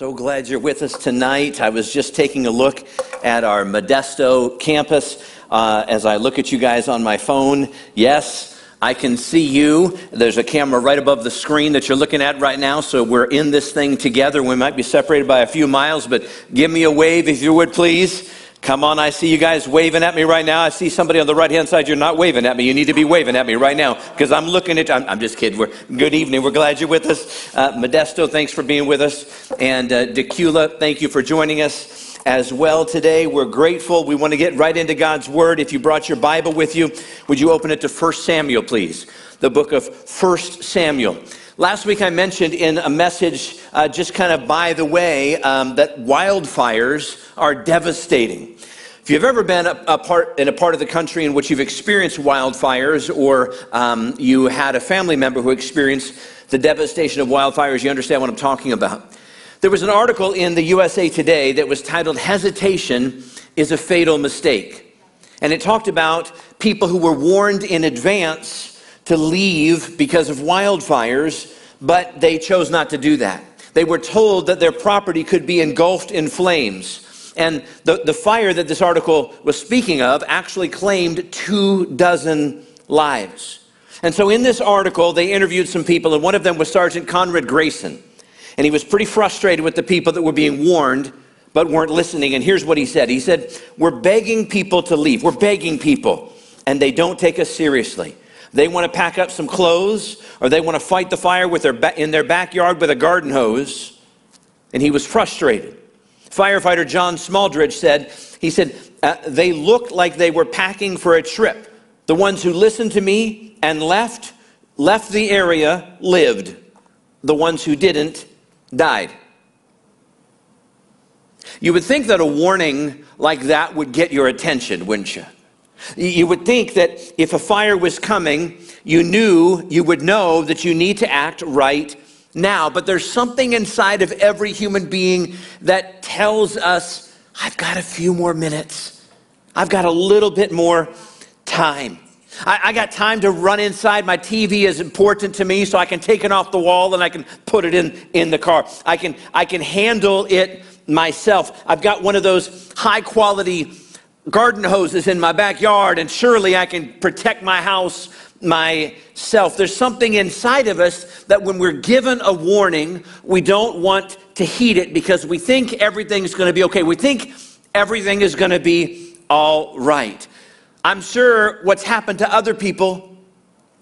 So glad you're with us tonight. I was just taking a look at our Modesto campus uh, as I look at you guys on my phone. Yes, I can see you. There's a camera right above the screen that you're looking at right now, so we're in this thing together. We might be separated by a few miles, but give me a wave if you would, please. Come on, I see you guys waving at me right now. I see somebody on the right hand side. You're not waving at me. You need to be waving at me right now because I'm looking at. I'm, I'm, just kidding. We're, good evening. We're glad you're with us. Uh, Modesto, thanks for being with us. And uh, Decula, thank you for joining us as well today. We're grateful. We want to get right into God's Word. If you brought your Bible with you, would you open it to 1 Samuel, please? The book of 1 Samuel. Last week I mentioned in a message, uh, just kind of by the way, um, that wildfires are devastating. If you've ever been a, a, part, in a part of the country in which you've experienced wildfires, or um, you had a family member who experienced the devastation of wildfires, you understand what I'm talking about. There was an article in the USA Today that was titled Hesitation is a Fatal Mistake. And it talked about people who were warned in advance to leave because of wildfires, but they chose not to do that. They were told that their property could be engulfed in flames. And the, the fire that this article was speaking of actually claimed two dozen lives. And so in this article, they interviewed some people, and one of them was Sergeant Conrad Grayson. And he was pretty frustrated with the people that were being warned but weren't listening. And here's what he said He said, We're begging people to leave. We're begging people, and they don't take us seriously. They want to pack up some clothes, or they want to fight the fire with their ba- in their backyard with a garden hose. And he was frustrated. Firefighter John Smaldridge said, he said, uh, they looked like they were packing for a trip. The ones who listened to me and left, left the area, lived. The ones who didn't, died. You would think that a warning like that would get your attention, wouldn't you? You would think that if a fire was coming, you knew, you would know that you need to act right now, but there's something inside of every human being that tells us, I've got a few more minutes. I've got a little bit more time. I, I, got time to run inside. My TV is important to me, so I can take it off the wall and I can put it in, in the car. I can, I can handle it myself. I've got one of those high quality garden hoses in my backyard, and surely I can protect my house myself. There's something inside of us that when we're given a warning, we don't want to heed it because we think everything's going to be okay. We think everything is going to be all right. I'm sure what's happened to other people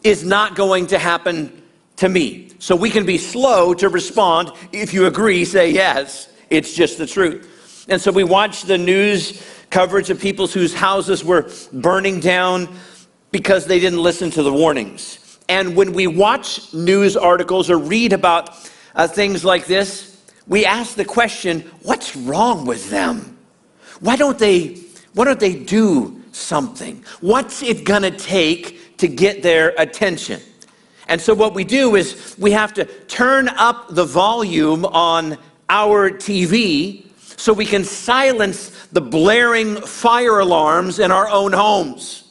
is not going to happen to me. So we can be slow to respond. If you agree, say yes. It's just the truth. And so we watch the news coverage of people whose houses were burning down because they didn't listen to the warnings. And when we watch news articles or read about uh, things like this, we ask the question, what's wrong with them? Why don't they, why don't they do something? What's it gonna take to get their attention? And so what we do is we have to turn up the volume on our TV so we can silence the blaring fire alarms in our own homes.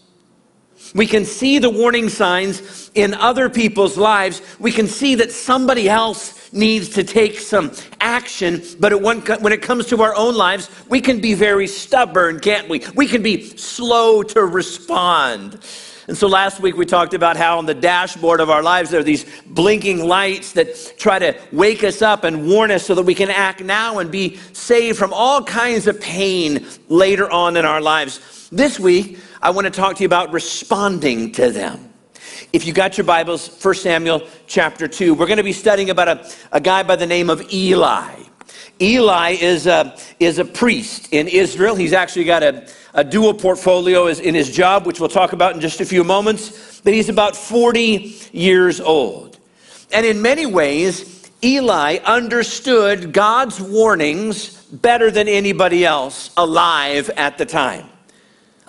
We can see the warning signs in other people's lives. We can see that somebody else needs to take some action, but when it comes to our own lives, we can be very stubborn, can't we? We can be slow to respond. And so last week we talked about how on the dashboard of our lives there are these blinking lights that try to wake us up and warn us so that we can act now and be saved from all kinds of pain later on in our lives. This week, I want to talk to you about responding to them. If you got your Bibles, 1 Samuel chapter 2, we're going to be studying about a, a guy by the name of Eli. Eli is a, is a priest in Israel. He's actually got a, a dual portfolio in his job, which we'll talk about in just a few moments. But he's about 40 years old. And in many ways, Eli understood God's warnings better than anybody else alive at the time.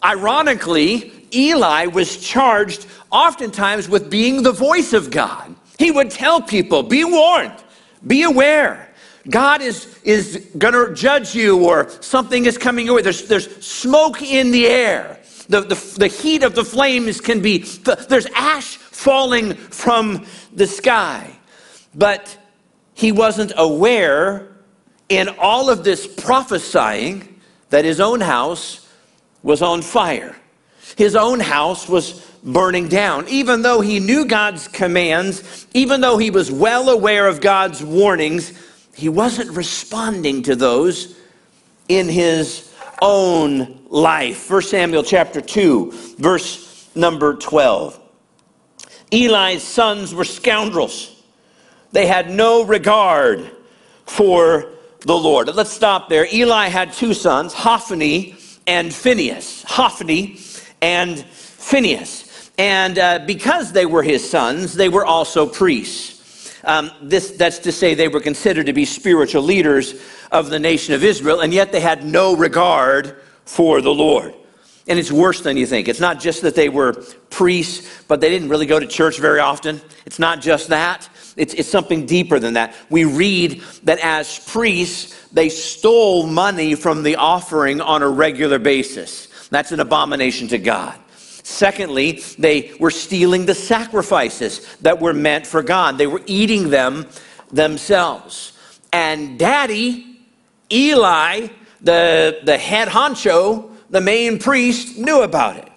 Ironically, Eli was charged oftentimes with being the voice of God. He would tell people, be warned, be aware. God is, is going to judge you or something is coming your way. There's, there's smoke in the air. The, the, the heat of the flames can be, there's ash falling from the sky. But he wasn't aware in all of this prophesying that his own house was on fire. His own house was burning down. Even though he knew God's commands, even though he was well aware of God's warnings, he wasn't responding to those in his own life. 1 Samuel chapter 2, verse number 12. Eli's sons were scoundrels. They had no regard for the Lord. Let's stop there. Eli had two sons, Hophni and Phinehas. Hophni and Phinehas. And uh, because they were his sons, they were also priests. Um, this, that's to say, they were considered to be spiritual leaders of the nation of Israel, and yet they had no regard for the Lord. And it's worse than you think. It's not just that they were priests, but they didn't really go to church very often. It's not just that. It's, it's something deeper than that. We read that as priests, they stole money from the offering on a regular basis. That's an abomination to God. Secondly, they were stealing the sacrifices that were meant for God, they were eating them themselves. And daddy, Eli, the, the head honcho, the main priest, knew about it.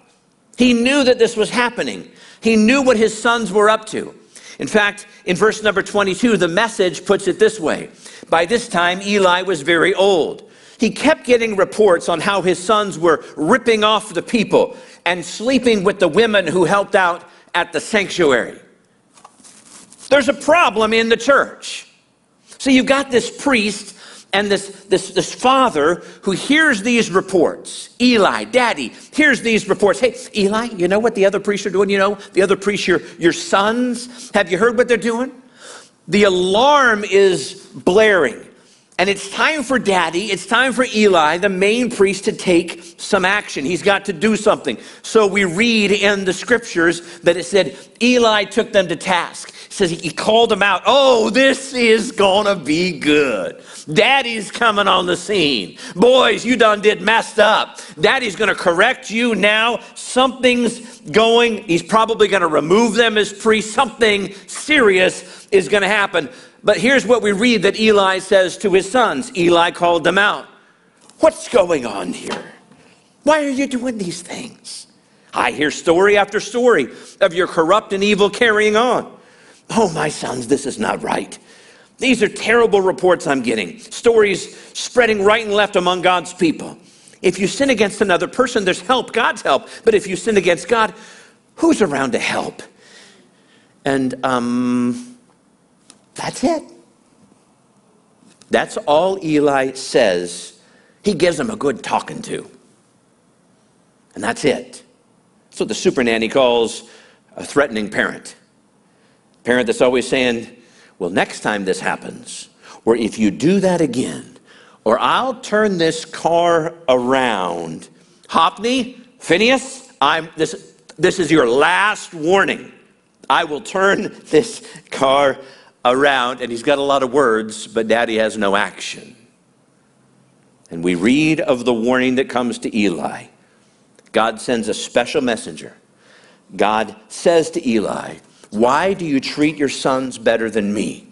He knew that this was happening. He knew what his sons were up to. In fact, in verse number 22, the message puts it this way By this time, Eli was very old. He kept getting reports on how his sons were ripping off the people and sleeping with the women who helped out at the sanctuary. There's a problem in the church. So you've got this priest and this, this, this father who hears these reports. Eli, daddy, hears these reports. Hey, Eli, you know what the other priests are doing? You know, the other priests, your, your sons, have you heard what they're doing? The alarm is blaring. And it's time for daddy, it's time for Eli, the main priest, to take some action. He's got to do something. So we read in the scriptures that it said Eli took them to task. It says he called them out. Oh, this is gonna be good. Daddy's coming on the scene. Boys, you done did messed up. Daddy's gonna correct you now. Something's going. He's probably gonna remove them as priests. Something serious is gonna happen. But here's what we read that Eli says to his sons. Eli called them out. What's going on here? Why are you doing these things? I hear story after story of your corrupt and evil carrying on. Oh, my sons, this is not right. These are terrible reports I'm getting, stories spreading right and left among God's people. If you sin against another person, there's help, God's help. But if you sin against God, who's around to help? And um, that's it. That's all Eli says. He gives them a good talking to. And that's it. What the super nanny calls a threatening parent. Parent that's always saying, well, next time this happens, or if you do that again, or I'll turn this car around. Hophni, Phinehas, I'm, this, this is your last warning. I will turn this car around. And he's got a lot of words, but daddy has no action. And we read of the warning that comes to Eli. God sends a special messenger. God says to Eli, Why do you treat your sons better than me?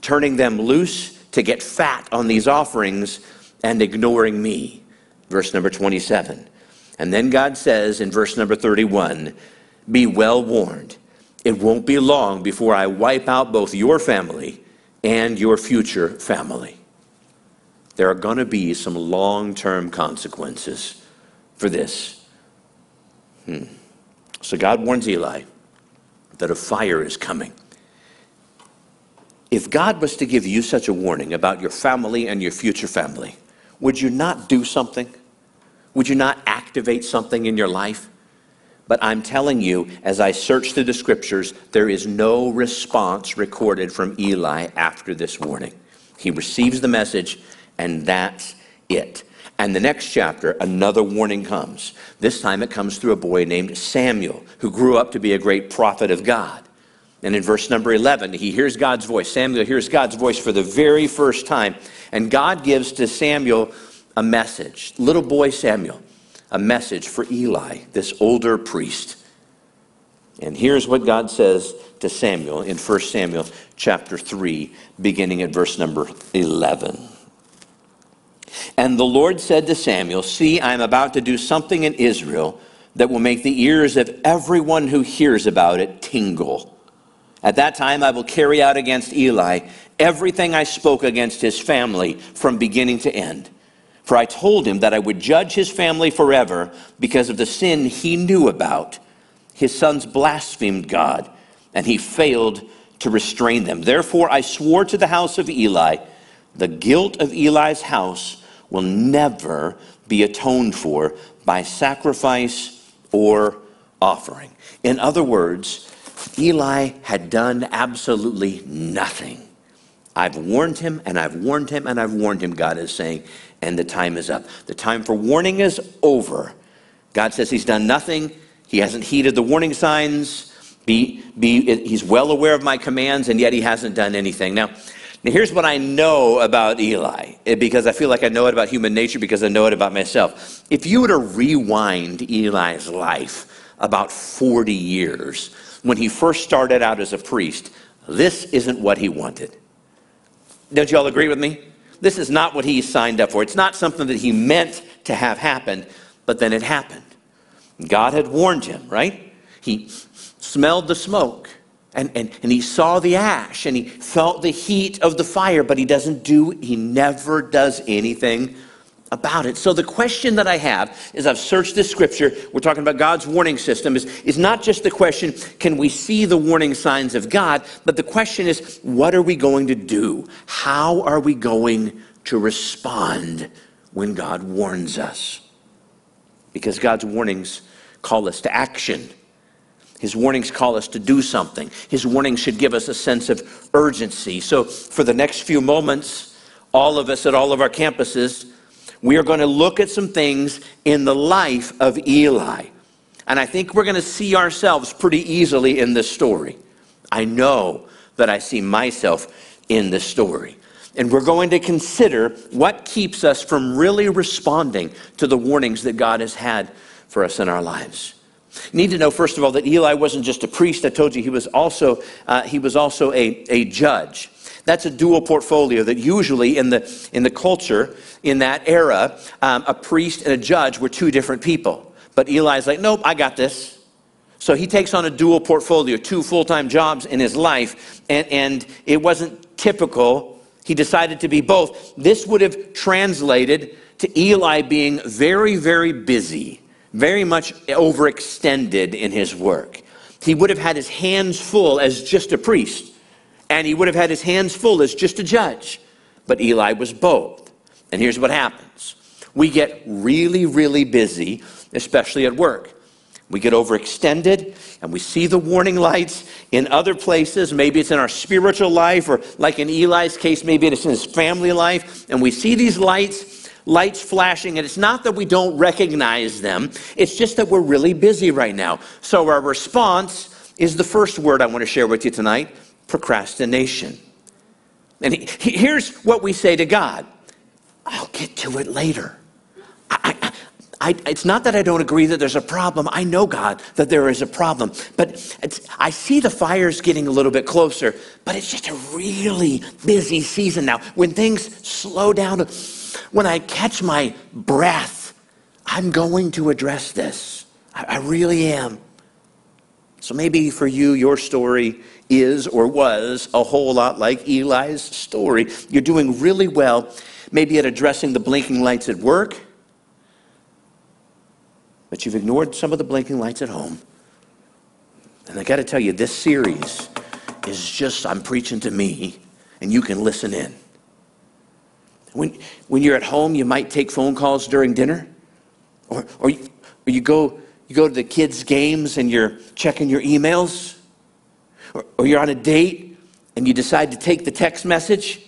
Turning them loose to get fat on these offerings and ignoring me. Verse number 27. And then God says in verse number 31 Be well warned it won't be long before I wipe out both your family and your future family. There are going to be some long term consequences for this. Hmm. So God warns Eli that a fire is coming. If God was to give you such a warning about your family and your future family, would you not do something? Would you not activate something in your life? But I'm telling you, as I search through the scriptures, there is no response recorded from Eli after this warning. He receives the message, and that's it. And the next chapter, another warning comes. This time it comes through a boy named Samuel, who grew up to be a great prophet of God. And in verse number 11, he hears God's voice. Samuel hears God's voice for the very first time. And God gives to Samuel a message. Little boy Samuel, a message for Eli, this older priest. And here's what God says to Samuel in 1 Samuel chapter 3, beginning at verse number 11. And the Lord said to Samuel, See, I am about to do something in Israel that will make the ears of everyone who hears about it tingle. At that time, I will carry out against Eli everything I spoke against his family from beginning to end. For I told him that I would judge his family forever because of the sin he knew about. His sons blasphemed God, and he failed to restrain them. Therefore, I swore to the house of Eli, the guilt of Eli's house will never be atoned for by sacrifice or offering. In other words, Eli had done absolutely nothing. I've warned him and I've warned him and I've warned him, God is saying, and the time is up. The time for warning is over. God says he's done nothing. He hasn't heeded the warning signs. Be, be, he's well aware of my commands, and yet he hasn't done anything. Now, now, here's what I know about Eli, eh, because I feel like I know it about human nature because I know it about myself. If you were to rewind Eli's life about 40 years, when he first started out as a priest, this isn't what he wanted. Don't you all agree with me? This is not what he signed up for. It's not something that he meant to have happened, but then it happened. God had warned him, right? He smelled the smoke and, and, and he saw the ash and he felt the heat of the fire, but he doesn't do, he never does anything about it. So the question that I have is I've searched this scripture, we're talking about God's warning system, is, is not just the question, can we see the warning signs of God, but the question is, what are we going to do? How are we going to respond when God warns us? Because God's warnings call us to action. His warnings call us to do something. His warnings should give us a sense of urgency. So, for the next few moments, all of us at all of our campuses, we are going to look at some things in the life of Eli. And I think we're going to see ourselves pretty easily in this story. I know that I see myself in this story. And we're going to consider what keeps us from really responding to the warnings that God has had for us in our lives. You need to know, first of all, that Eli wasn't just a priest. I told you he was also, uh, he was also a, a judge. That's a dual portfolio that usually in the, in the culture in that era, um, a priest and a judge were two different people. But Eli's like, nope, I got this. So he takes on a dual portfolio, two full time jobs in his life, and, and it wasn't typical. He decided to be both. This would have translated to Eli being very, very busy very much overextended in his work. He would have had his hands full as just a priest, and he would have had his hands full as just a judge. But Eli was both. And here's what happens we get really, really busy, especially at work. We get overextended and we see the warning lights in other places. Maybe it's in our spiritual life, or like in Eli's case, maybe it's in his family life. And we see these lights lights flashing, and it's not that we don't recognize them, it's just that we're really busy right now. So our response is the first word I want to share with you tonight procrastination. And he, he, here's what we say to God I'll get to it later. I, I, I, it's not that I don't agree that there's a problem. I know, God, that there is a problem. But I see the fires getting a little bit closer, but it's just a really busy season now. When things slow down, when I catch my breath, I'm going to address this. I, I really am. So maybe for you, your story is or was a whole lot like Eli's story. You're doing really well, maybe at addressing the blinking lights at work, but you've ignored some of the blinking lights at home. And I got to tell you, this series is just, I'm preaching to me, and you can listen in. When, when you're at home, you might take phone calls during dinner, or, or, you, or you, go, you go to the kids' games and you're checking your emails, or, or you're on a date and you decide to take the text message.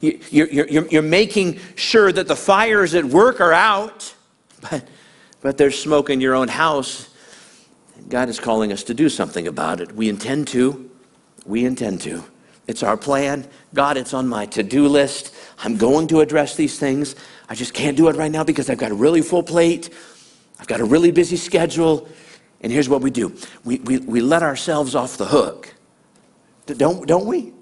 You, you're, you're, you're making sure that the fires at work are out, but, but there's smoke in your own house. God is calling us to do something about it. We intend to. We intend to. It's our plan. God, it's on my to do list. I'm going to address these things. I just can't do it right now because I've got a really full plate. I've got a really busy schedule. And here's what we do we, we, we let ourselves off the hook. Don't, don't we?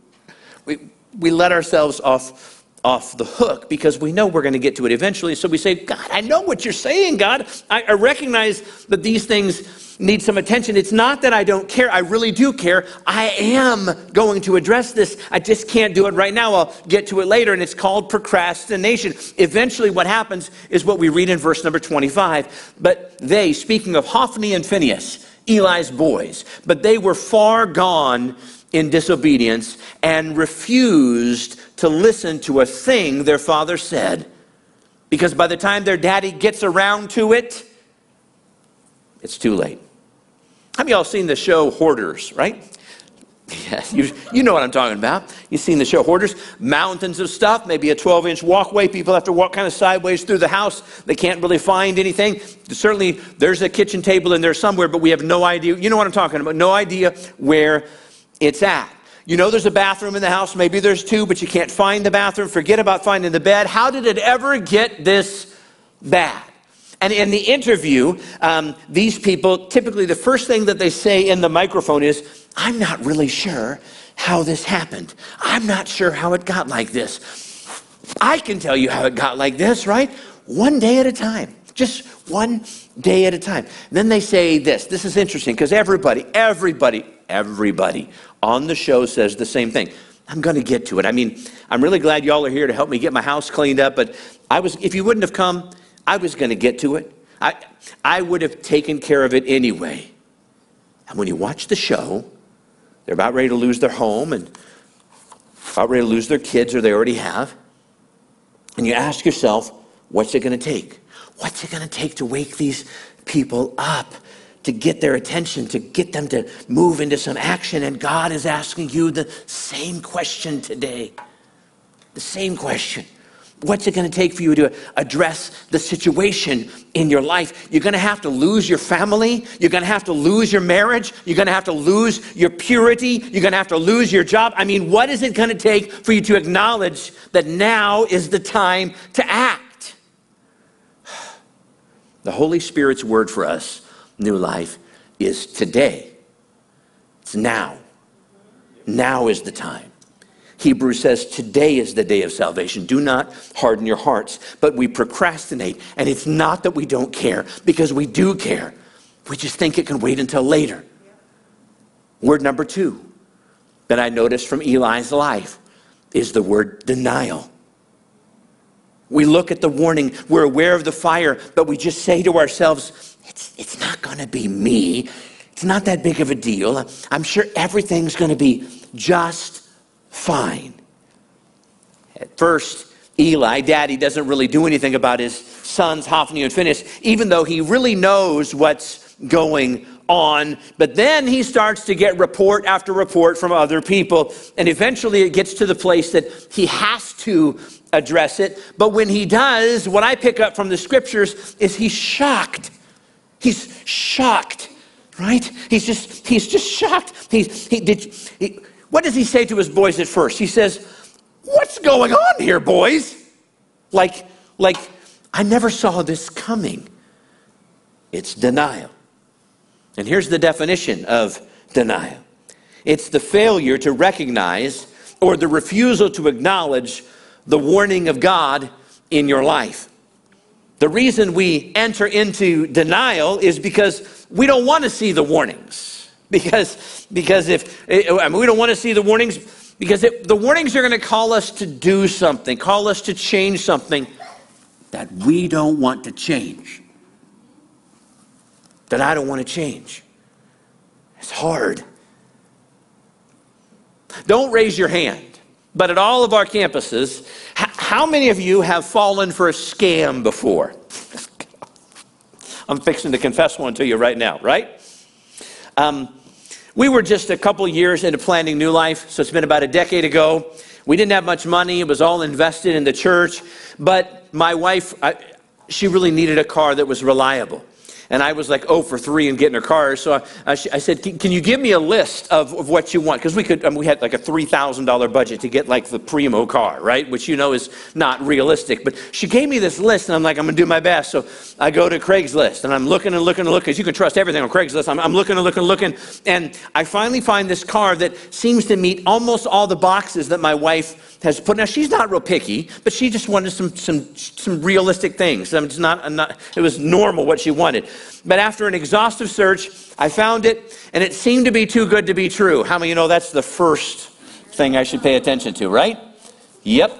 we? We let ourselves off, off the hook because we know we're going to get to it eventually. So we say, God, I know what you're saying, God. I, I, recognize that these things need some attention. It's not that I don't care. I really do care. I am going to address this. I just can't do it right now. I'll get to it later. And it's called procrastination. Eventually, what happens is what we read in verse number 25. But they, speaking of Hophni and Phinehas, Eli's boys, but they were far gone in disobedience and refused to listen to a thing their father said. Because by the time their daddy gets around to it, it's too late. Have y'all seen the show Hoarders, right? Yes, you, you know what I'm talking about. You've seen the show Hoarders. Mountains of stuff, maybe a 12 inch walkway. People have to walk kind of sideways through the house. They can't really find anything. Certainly, there's a kitchen table in there somewhere, but we have no idea. You know what I'm talking about. No idea where it's at. You know there's a bathroom in the house, maybe there's two, but you can't find the bathroom. Forget about finding the bed. How did it ever get this bad? And in the interview, um, these people, typically the first thing that they say in the microphone is, I'm not really sure how this happened. I'm not sure how it got like this. I can tell you how it got like this, right? One day at a time. Just one day at a time. Then they say this. This is interesting because everybody, everybody, everybody on the show says the same thing. I'm going to get to it. I mean, I'm really glad y'all are here to help me get my house cleaned up, but I was if you wouldn't have come, I was going to get to it. I I would have taken care of it anyway. And when you watch the show, they're about ready to lose their home and about ready to lose their kids or they already have. And you ask yourself, what's it going to take? What's it going to take to wake these people up? To get their attention, to get them to move into some action. And God is asking you the same question today. The same question. What's it going to take for you to address the situation in your life? You're going to have to lose your family. You're going to have to lose your marriage. You're going to have to lose your purity. You're going to have to lose your job. I mean, what is it going to take for you to acknowledge that now is the time to act? The Holy Spirit's word for us new life is today. It's now. Now is the time. Hebrews says today is the day of salvation. Do not harden your hearts. But we procrastinate. And it's not that we don't care, because we do care. We just think it can wait until later. Word number two that I noticed from Eli's life is the word denial. We look at the warning, we're aware of the fire, but we just say to ourselves, it's, it's not going to be me. It's not that big of a deal. I'm sure everything's going to be just fine. At first, Eli, daddy, doesn't really do anything about his sons, Hophni and Phinehas, even though he really knows what's going on. But then he starts to get report after report from other people. And eventually it gets to the place that he has to address it. But when he does, what I pick up from the scriptures is he's shocked. He's shocked, right? He's just, he's just shocked. He's, he, did, he, what does he say to his boys at first? He says, What's going on here, boys? Like, like, I never saw this coming. It's denial. And here's the definition of denial it's the failure to recognize or the refusal to acknowledge the warning of God in your life. The reason we enter into denial is because we don't want to see the warnings. Because, because if eh, I mean, we don't want to see the warnings, because it, the warnings are going to call us to do something, call us to change something that we don't want to change. That I don't want to change. It's hard. Don't raise your hand. But at all of our campuses, how many of you have fallen for a scam before? I'm fixing to confess one to you right now, right? Um, we were just a couple years into planning New Life, so it's been about a decade ago. We didn't have much money, it was all invested in the church, but my wife, I, she really needed a car that was reliable and I was like, oh, for three and getting her car. So I, I, said, can, you give me a list of, of what you want? Because we could, I mean, we had like a $3,000 budget to get like the Primo car, right? Which you know is not realistic. But she gave me this list, and I'm like, I'm going to do my best. So I go to Craigslist, and I'm looking and looking and looking, because you can trust everything on Craigslist. I'm, I'm looking and looking and looking. And I finally find this car that seems to meet almost all the boxes that my wife has put, now she's not real picky, but she just wanted some, some, some realistic things. I mean, it's not, not, it was normal what she wanted. But after an exhaustive search, I found it, and it seemed to be too good to be true. How many you know that's the first thing I should pay attention to, right? Yep.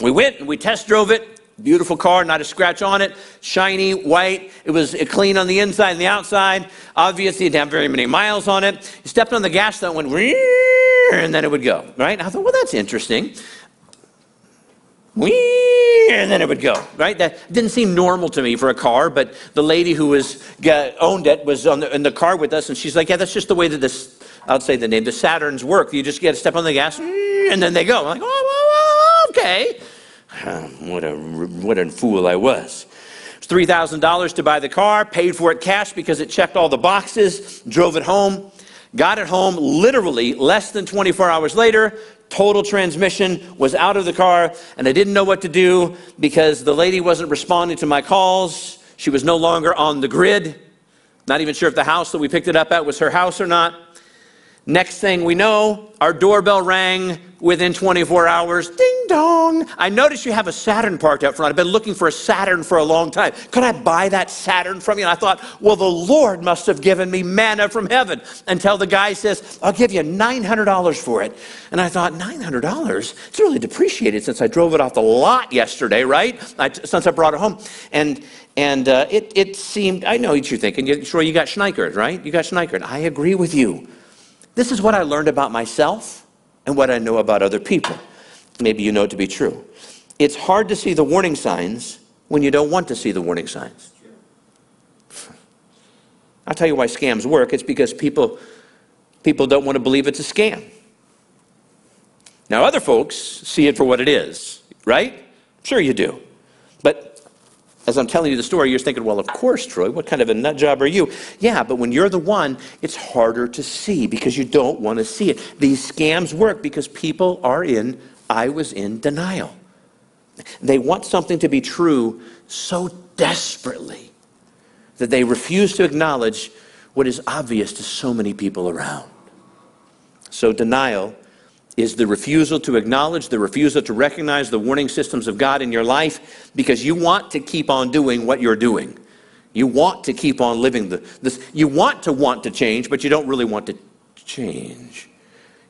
We went and we test drove it. Beautiful car, not a scratch on it, shiny, white. It was clean on the inside and the outside. Obviously, it didn't have very many miles on it. You stepped on the gas, that went, and then it would go, right? I thought, well, that's interesting. And then it would go, right? That didn't seem normal to me for a car, but the lady who was owned it was the, in the car with us, and she's like, yeah, that's just the way that this, I'll say the name, the Saturns work. You just get step on the gas, and then they go. I'm like, oh, oh, oh okay. What a, what a fool I was. It was $3,000 to buy the car, paid for it cash because it checked all the boxes, drove it home, got it home literally less than 24 hours later. Total transmission was out of the car, and I didn't know what to do because the lady wasn't responding to my calls. She was no longer on the grid. Not even sure if the house that we picked it up at was her house or not. Next thing we know, our doorbell rang within 24 hours. Ding dong. I noticed you have a Saturn parked out front. I've been looking for a Saturn for a long time. Could I buy that Saturn from you? And I thought, well, the Lord must have given me manna from heaven. Until the guy says, I'll give you $900 for it. And I thought, $900? It's really depreciated since I drove it off the lot yesterday, right? I, since I brought it home. And and uh, it, it seemed, I know what you're thinking. You're, sure, you got schneikered, right? You got schneikered. I agree with you. This is what I learned about myself and what I know about other people. Maybe you know it to be true. It's hard to see the warning signs when you don't want to see the warning signs. I'll tell you why scams work. It's because people, people don't want to believe it's a scam. Now, other folks see it for what it is, right? Sure, you do. As I'm telling you the story, you're thinking, well, of course, Troy, what kind of a nut job are you? Yeah, but when you're the one, it's harder to see because you don't want to see it. These scams work because people are in, I was in denial. They want something to be true so desperately that they refuse to acknowledge what is obvious to so many people around. So, denial is the refusal to acknowledge, the refusal to recognize the warning systems of God in your life because you want to keep on doing what you're doing. You want to keep on living the, this. You want to want to change, but you don't really want to change.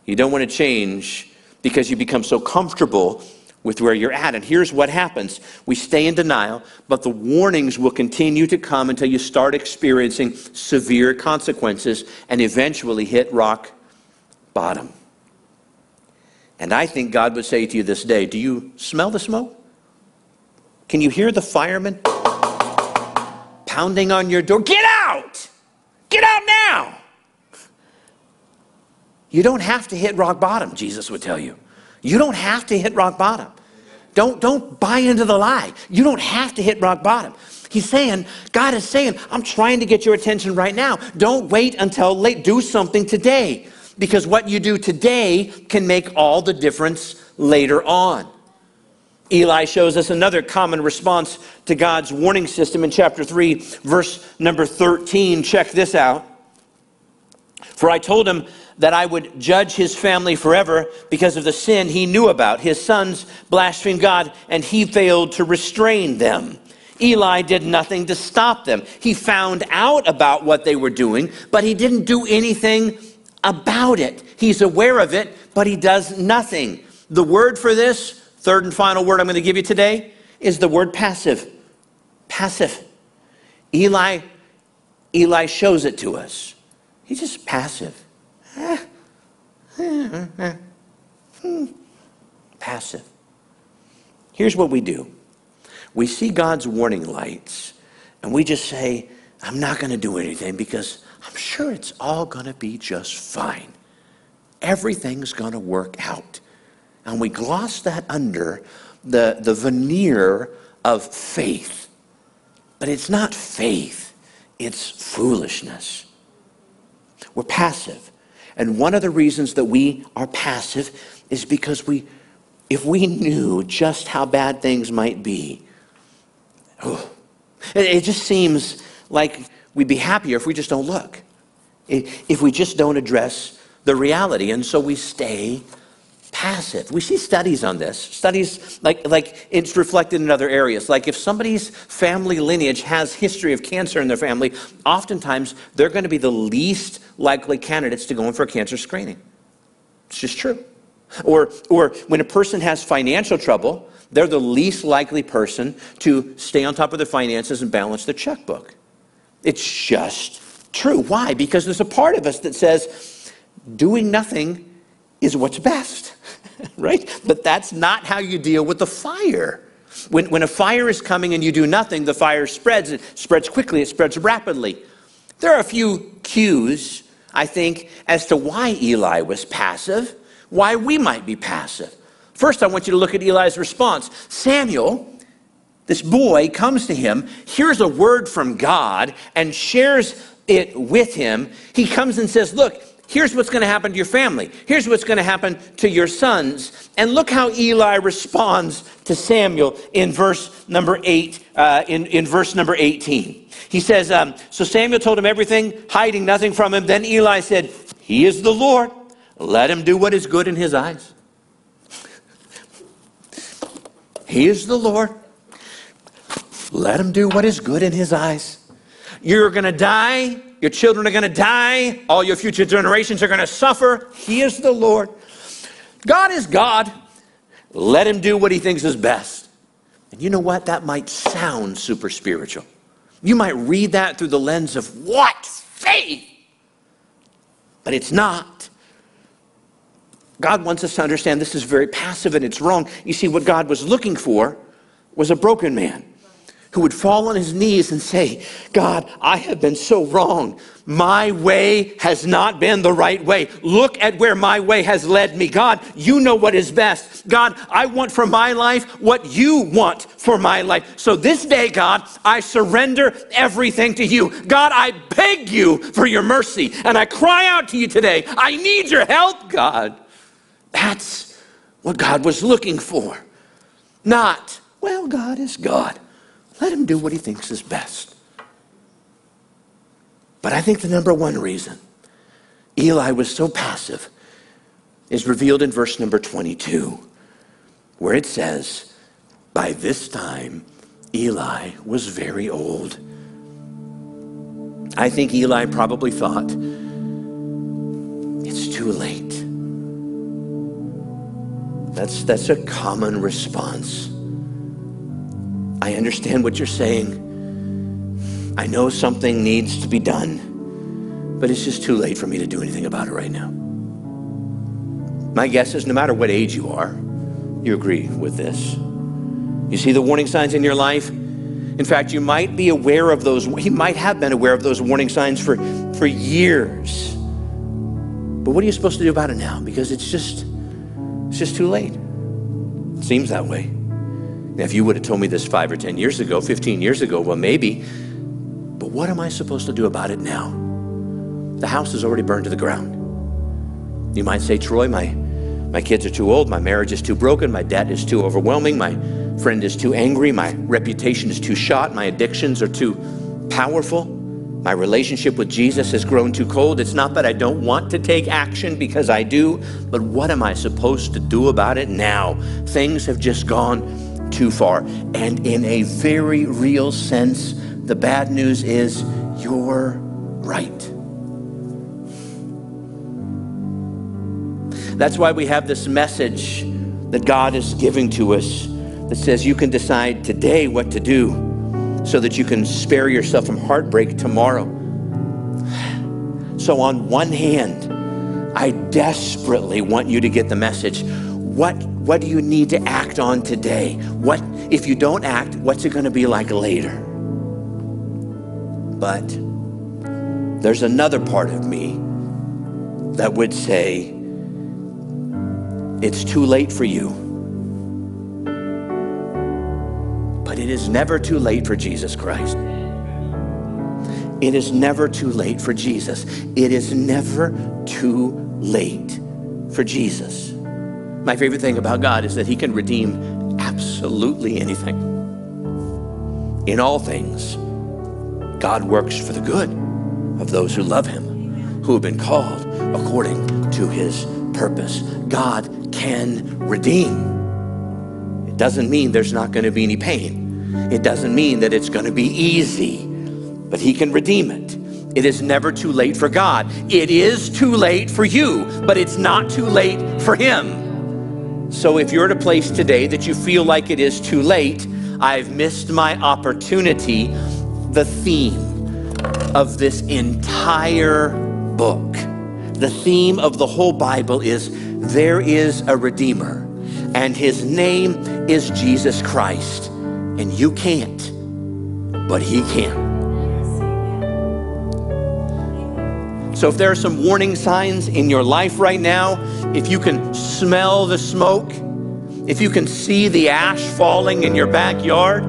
You don't want to change because you become so comfortable with where you're at. And here's what happens we stay in denial, but the warnings will continue to come until you start experiencing severe consequences and eventually hit rock bottom. And I think God would say to you this day Do you smell the smoke? Can you hear the firemen pounding on your door? Get out! Get out now! You don't have to hit rock bottom, Jesus would tell you. You don't have to hit rock bottom. Don't, don't buy into the lie. You don't have to hit rock bottom. He's saying, God is saying, I'm trying to get your attention right now. Don't wait until late. Do something today because what you do today can make all the difference later on. Eli shows us another common response to God's warning system in chapter 3, verse number 13. Check this out. For I told him that I would judge his family forever because of the sin he knew about. His sons blasphemed God, and he failed to restrain them. Eli did nothing to stop them. He found out about what they were doing, but he didn't do anything about it. He's aware of it, but he does nothing. The word for this, third and final word I'm going to give you today, is the word passive. Passive. Eli, Eli shows it to us. He's just passive. Passive. Here's what we do we see God's warning lights, and we just say, I'm not going to do anything because I'm sure it's all going to be just fine. Everything's going to work out. And we gloss that under the, the veneer of faith. But it's not faith, it's foolishness. We're passive. And one of the reasons that we are passive is because we, if we knew just how bad things might be, oh, it, it just seems like We'd be happier if we just don't look, if we just don't address the reality. And so we stay passive. We see studies on this. Studies like like it's reflected in other areas. Like if somebody's family lineage has history of cancer in their family, oftentimes they're going to be the least likely candidates to go in for a cancer screening. It's just true. Or or when a person has financial trouble, they're the least likely person to stay on top of their finances and balance their checkbook. It's just true. Why? Because there's a part of us that says doing nothing is what's best, right? But that's not how you deal with the fire. When, when a fire is coming and you do nothing, the fire spreads. It spreads quickly, it spreads rapidly. There are a few cues, I think, as to why Eli was passive, why we might be passive. First, I want you to look at Eli's response. Samuel, this boy, comes to him, hears a word from God, and shares it with him. He comes and says, Look, here's what's going to happen to your family. Here's what's going to happen to your sons. And look how Eli responds to Samuel in verse number eight, uh, in, in verse number 18. He says, um, So Samuel told him everything, hiding nothing from him. Then Eli said, He is the Lord. Let him do what is good in his eyes. He is the Lord. Let him do what is good in his eyes. You're going to die. Your children are going to die. All your future generations are going to suffer. He is the Lord. God is God. Let him do what he thinks is best. And you know what? That might sound super spiritual. You might read that through the lens of what? Faith. But it's not. God wants us to understand this is very passive and it's wrong. You see, what God was looking for was a broken man who would fall on his knees and say, God, I have been so wrong. My way has not been the right way. Look at where my way has led me. God, you know what is best. God, I want for my life what you want for my life. So this day, God, I surrender everything to you. God, I beg you for your mercy and I cry out to you today. I need your help, God. That's what God was looking for. Not, well, God is God. Let him do what he thinks is best. But I think the number one reason Eli was so passive is revealed in verse number 22, where it says, By this time, Eli was very old. I think Eli probably thought, It's too late. That's, that's a common response. I understand what you're saying. I know something needs to be done, but it's just too late for me to do anything about it right now. My guess is no matter what age you are, you agree with this. You see the warning signs in your life? In fact, you might be aware of those, he might have been aware of those warning signs for, for years. But what are you supposed to do about it now? Because it's just, it's just too late. It seems that way. Now, if you would have told me this five or 10 years ago, 15 years ago, well, maybe. But what am I supposed to do about it now? The house is already burned to the ground. You might say, Troy, my, my kids are too old, my marriage is too broken, my debt is too overwhelming, my friend is too angry, my reputation is too shot, my addictions are too powerful. My relationship with Jesus has grown too cold. It's not that I don't want to take action because I do, but what am I supposed to do about it now? Things have just gone too far. And in a very real sense, the bad news is you're right. That's why we have this message that God is giving to us that says you can decide today what to do so that you can spare yourself from heartbreak tomorrow. So, on one hand, I desperately want you to get the message. What, what do you need to act on today? What, if you don't act, what's it going to be like later? But there's another part of me that would say, it's too late for you But it is never too late for Jesus Christ. It is never too late for Jesus. It is never too late for Jesus. My favorite thing about God is that He can redeem absolutely anything. In all things, God works for the good of those who love Him, who have been called according to His purpose. God can redeem. It doesn't mean there's not going to be any pain. It doesn't mean that it's going to be easy, but He can redeem it. It is never too late for God. It is too late for you, but it's not too late for Him. So if you're at a place today that you feel like it is too late, I've missed my opportunity. The theme of this entire book, the theme of the whole Bible is there is a Redeemer, and His name is Jesus Christ. And you can't, but He can. So if there are some warning signs in your life right now, if you can smell the smoke, if you can see the ash falling in your backyard,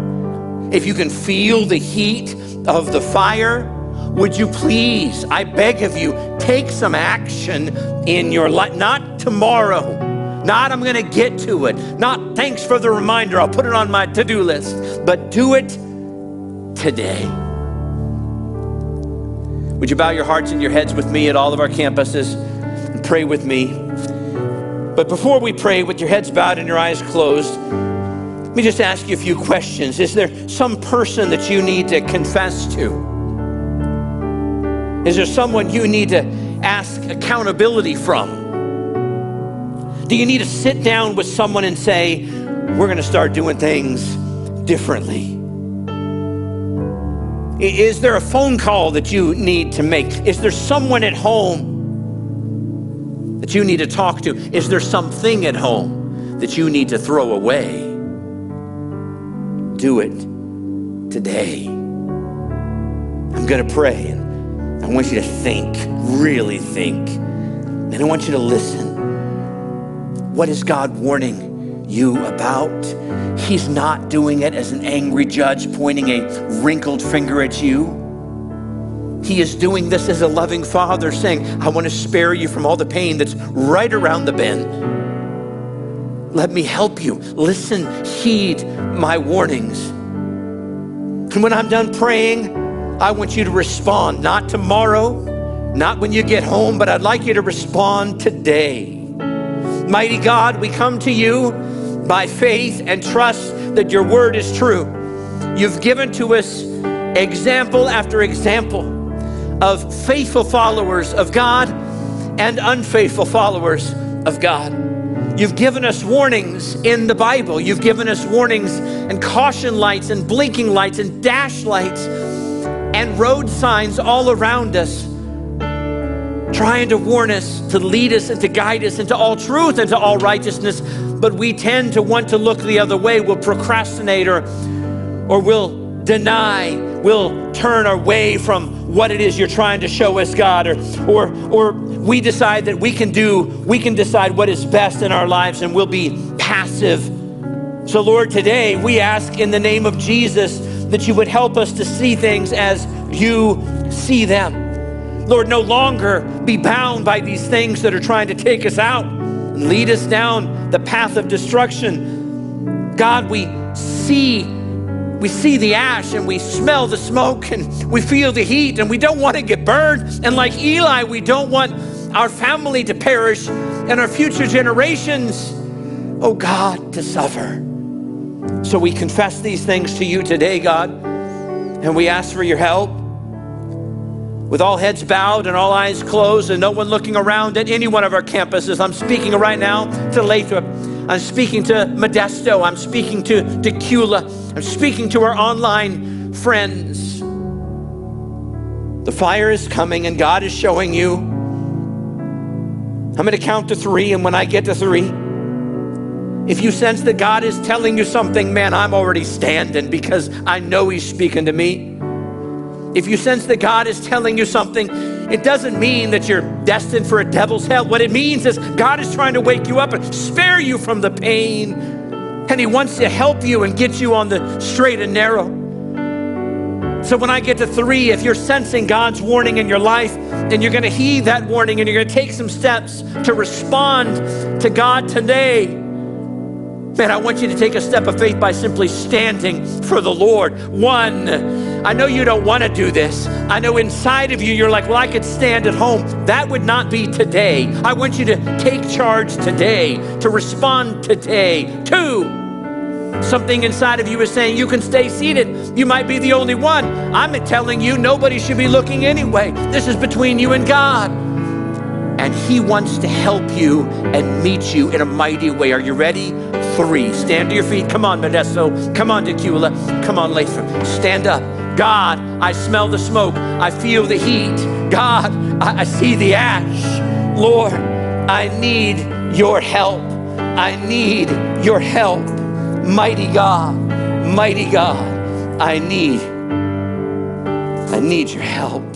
if you can feel the heat of the fire, would you please, I beg of you, take some action in your life? Not tomorrow, not I'm to get to it, not thanks for the reminder, I'll put it on my to do list, but do it today. Would you bow your hearts and your heads with me at all of our campuses and pray with me? But before we pray, with your heads bowed and your eyes closed, let me just ask you a few questions. Is there some person that you need to confess to? Is there someone you need to ask accountability from? Do you need to sit down with someone and say, we're going to start doing things differently? Is there a phone call that you need to make? Is there someone at home that you need to talk to? Is there something at home that you need to throw away? Do it today. I'm going to pray and I want you to think, really think. And I want you to listen. What is God warning you about. He's not doing it as an angry judge pointing a wrinkled finger at you. He is doing this as a loving father saying, I want to spare you from all the pain that's right around the bend. Let me help you. Listen, heed my warnings. And when I'm done praying, I want you to respond, not tomorrow, not when you get home, but I'd like you to respond today. Mighty God, we come to you by faith and trust that your word is true. You've given to us example after example of faithful followers of God and unfaithful followers of God. You've given us warnings in the Bible. You've given us warnings and caution lights and blinking lights and dash lights and road signs all around us, trying to warn us, to lead us, and to guide us into all truth and to all righteousness but we tend to want to look the other way. We'll procrastinate or, or we'll deny, we'll turn away from what it is you're trying to show us, God, or, or, or we decide that we can do, we can decide what is best in our lives and we'll be passive. So, Lord, today we ask in the name of Jesus that you would help us to see things as you see them. Lord, no longer be bound by these things that are trying to take us out and lead us down the path of destruction. God, we see we see the ash and we smell the smoke and we feel the heat and we don't want to get burned. And like Eli, we don't want our family to perish and our future generations, oh God, to suffer. So we confess these things to you today, God, and we ask for your help with all heads bowed and all eyes closed and no one looking around at any one of our campuses. I'm speaking right now to Lathrop. I'm speaking to Modesto. I'm speaking to Decula. I'm speaking to our online friends. The fire is coming and God is showing you. I'm going to count to three, and when I get to three, if you sense that God is telling you something, man, I'm already standing because I know He's speaking to me. If you sense that God is telling you something, it doesn't mean that you're destined for a devil's hell. What it means is God is trying to wake you up and spare you from the pain. And He wants to help you and get you on the straight and narrow. So when I get to three, if you're sensing God's warning in your life, then you're going to heed that warning and you're going to take some steps to respond to God today. Man, I want you to take a step of faith by simply standing for the Lord. One, I know you don't want to do this. I know inside of you, you're like, well, I could stand at home. That would not be today. I want you to take charge today, to respond today. Two, something inside of you is saying you can stay seated. You might be the only one. I'm telling you, nobody should be looking anyway. This is between you and God and He wants to help you and meet you in a mighty way. Are you ready? Three. Stand to your feet. Come on, Modesto. Come on, Decula. Come on, Lathrop. Stand up. God, I smell the smoke. I feel the heat. God, I, I see the ash. Lord, I need your help. I need your help. Mighty God, mighty God, I need, I need your help.